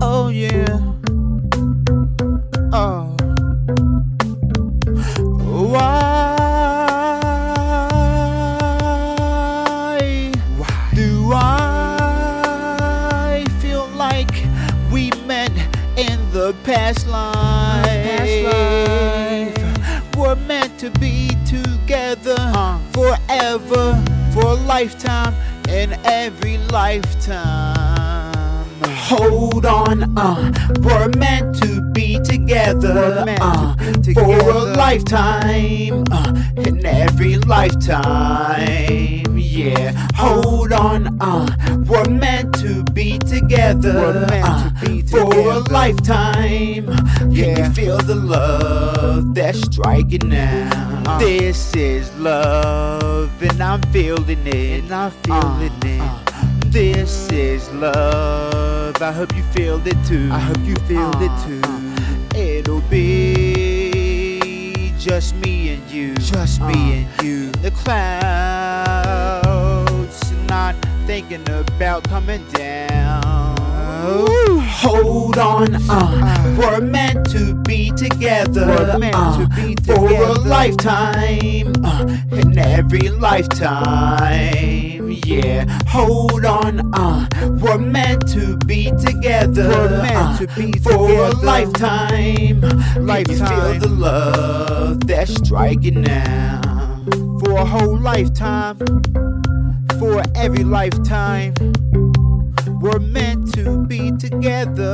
Oh yeah. Oh. Why? Why? Do I feel like we met in the past life? life. We're meant to be together Uh. forever, for a lifetime, in every lifetime. Hold on, uh, we're meant to be together, uh, be for a lifetime, uh, in every lifetime. Yeah, hold on, uh, we're meant to be together, uh, to be for a together. lifetime. Can Yeah. you feel the love that's striking now? Uh. This is love, and I'm feeling it. And I'm feeling Uh, it. uh. This is love. I hope you feel it too. I hope you feel Uh, it too. It'll be just me and you. Just me Uh, and you. The clouds, not thinking about coming down. Ooh. Hold on, uh, we're meant to be together. We're meant uh, to be for a lifetime, uh, in every lifetime. Yeah, hold on, uh, we're meant to be together. We're meant uh, to be for a together. lifetime. Can you feel Lifetime. the love that's striking now? For a whole lifetime. For every lifetime. We're meant to be together.